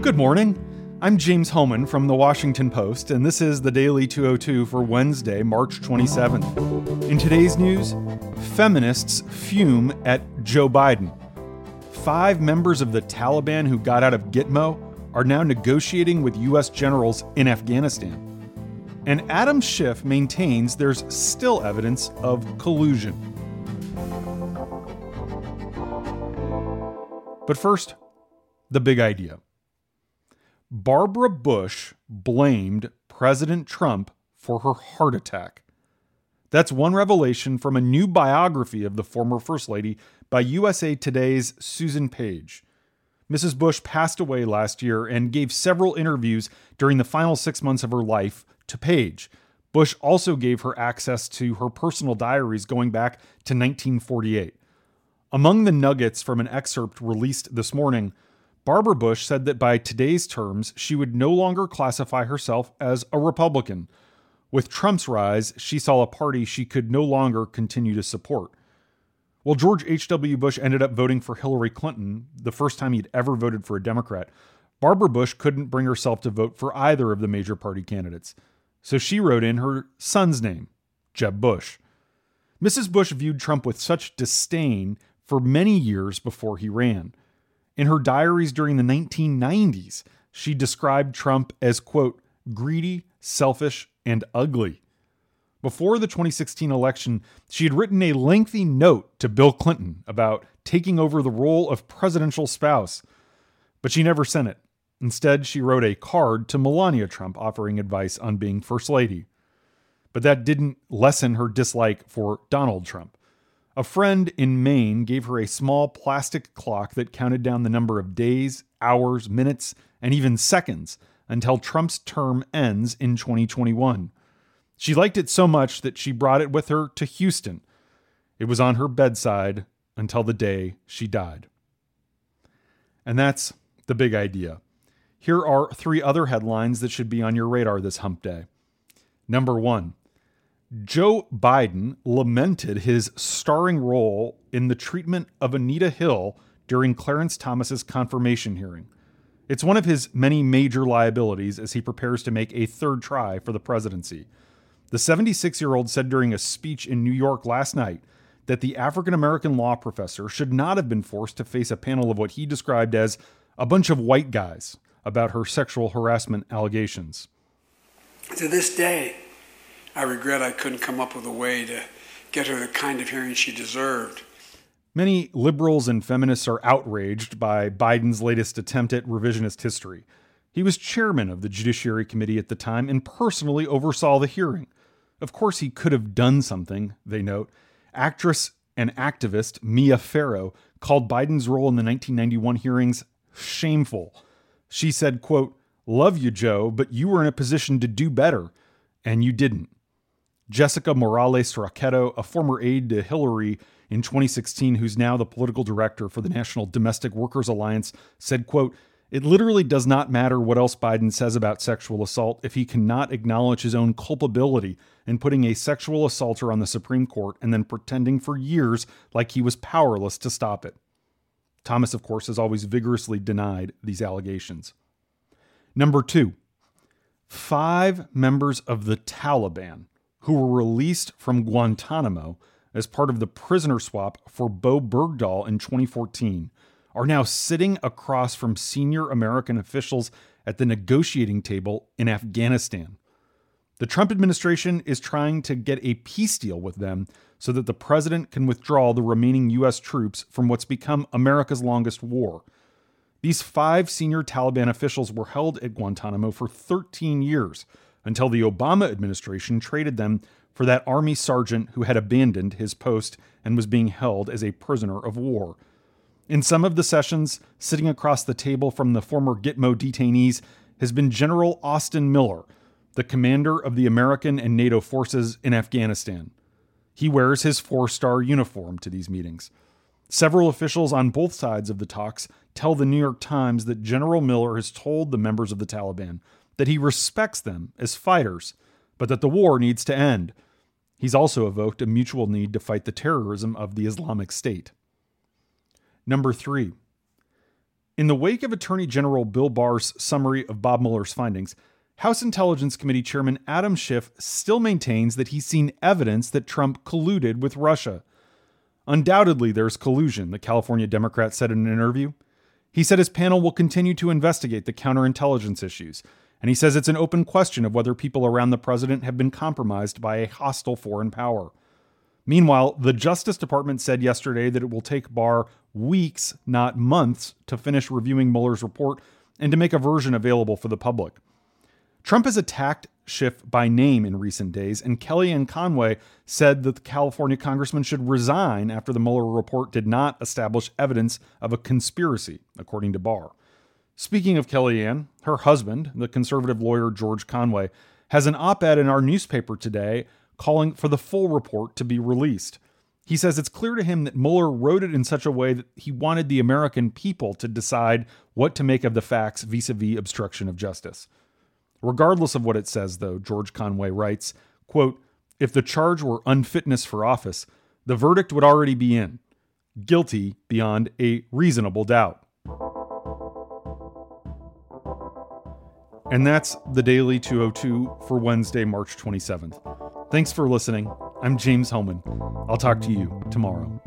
Good morning. I'm James Hohmann from The Washington Post, and this is the Daily 202 for Wednesday, March 27th. In today's news, feminists fume at Joe Biden. Five members of the Taliban who got out of Gitmo are now negotiating with U.S. generals in Afghanistan. And Adam Schiff maintains there's still evidence of collusion. But first, the big idea. Barbara Bush blamed President Trump for her heart attack. That's one revelation from a new biography of the former First Lady by USA Today's Susan Page. Mrs. Bush passed away last year and gave several interviews during the final six months of her life to Page. Bush also gave her access to her personal diaries going back to 1948. Among the nuggets from an excerpt released this morning, Barbara Bush said that by today's terms, she would no longer classify herself as a Republican. With Trump's rise, she saw a party she could no longer continue to support. Well, George H.W. Bush ended up voting for Hillary Clinton, the first time he'd ever voted for a Democrat. Barbara Bush couldn't bring herself to vote for either of the major party candidates. So she wrote in her son's name, Jeb Bush. Mrs. Bush viewed Trump with such disdain for many years before he ran. In her diaries during the 1990s, she described Trump as, quote, greedy, selfish, and ugly. Before the 2016 election, she had written a lengthy note to Bill Clinton about taking over the role of presidential spouse, but she never sent it. Instead, she wrote a card to Melania Trump offering advice on being First Lady. But that didn't lessen her dislike for Donald Trump. A friend in Maine gave her a small plastic clock that counted down the number of days, hours, minutes, and even seconds until Trump's term ends in 2021. She liked it so much that she brought it with her to Houston. It was on her bedside until the day she died. And that's the big idea. Here are three other headlines that should be on your radar this hump day. Number one, Joe Biden lamented his starring role in the treatment of Anita Hill during Clarence Thomas's confirmation hearing. It's one of his many major liabilities as he prepares to make a third try for the presidency. The 76 year old said during a speech in New York last night that the African American law professor should not have been forced to face a panel of what he described as a bunch of white guys about her sexual harassment allegations. To this day, I regret I couldn't come up with a way to get her the kind of hearing she deserved. Many liberals and feminists are outraged by Biden's latest attempt at revisionist history. He was chairman of the Judiciary Committee at the time and personally oversaw the hearing. Of course, he could have done something, they note. Actress and activist Mia Farrow called Biden's role in the 1991 hearings shameful. She said, quote, Love you, Joe, but you were in a position to do better, and you didn't. Jessica Morales Rocketto, a former aide to Hillary in 2016, who's now the political director for the National Domestic Workers Alliance, said, quote, it literally does not matter what else Biden says about sexual assault if he cannot acknowledge his own culpability in putting a sexual assaulter on the Supreme Court and then pretending for years like he was powerless to stop it. Thomas, of course, has always vigorously denied these allegations. Number two, five members of the Taliban who were released from Guantanamo as part of the prisoner swap for Bo Bergdahl in 2014, are now sitting across from senior American officials at the negotiating table in Afghanistan. The Trump administration is trying to get a peace deal with them so that the president can withdraw the remaining U.S. troops from what's become America's longest war. These five senior Taliban officials were held at Guantanamo for 13 years until the Obama administration traded them for that Army sergeant who had abandoned his post and was being held as a prisoner of war. In some of the sessions, sitting across the table from the former Gitmo detainees has been General Austin Miller, the commander of the American and NATO forces in Afghanistan. He wears his four star uniform to these meetings. Several officials on both sides of the talks tell the New York Times that General Miller has told the members of the Taliban that he respects them as fighters, but that the war needs to end. He's also evoked a mutual need to fight the terrorism of the Islamic State. Number three, In the wake of Attorney General Bill Barr's summary of Bob Mueller's findings, House Intelligence Committee Chairman Adam Schiff still maintains that he's seen evidence that Trump colluded with Russia. Undoubtedly, there's collusion, the California Democrat said in an interview. He said his panel will continue to investigate the counterintelligence issues, and he says it's an open question of whether people around the president have been compromised by a hostile foreign power. Meanwhile, the Justice Department said yesterday that it will take Barr weeks, not months, to finish reviewing Mueller's report and to make a version available for the public. Trump has attacked Schiff by name in recent days, and Kellyanne Conway said that the California congressman should resign after the Mueller report did not establish evidence of a conspiracy, according to Barr. Speaking of Kellyanne, her husband, the conservative lawyer George Conway, has an op ed in our newspaper today calling for the full report to be released. He says it's clear to him that Mueller wrote it in such a way that he wanted the American people to decide what to make of the facts vis a vis obstruction of justice. Regardless of what it says, though, George Conway writes, quote, if the charge were unfitness for office, the verdict would already be in guilty beyond a reasonable doubt. And that's the Daily 202 for Wednesday, March 27th. Thanks for listening. I'm James Hohmann. I'll talk to you tomorrow.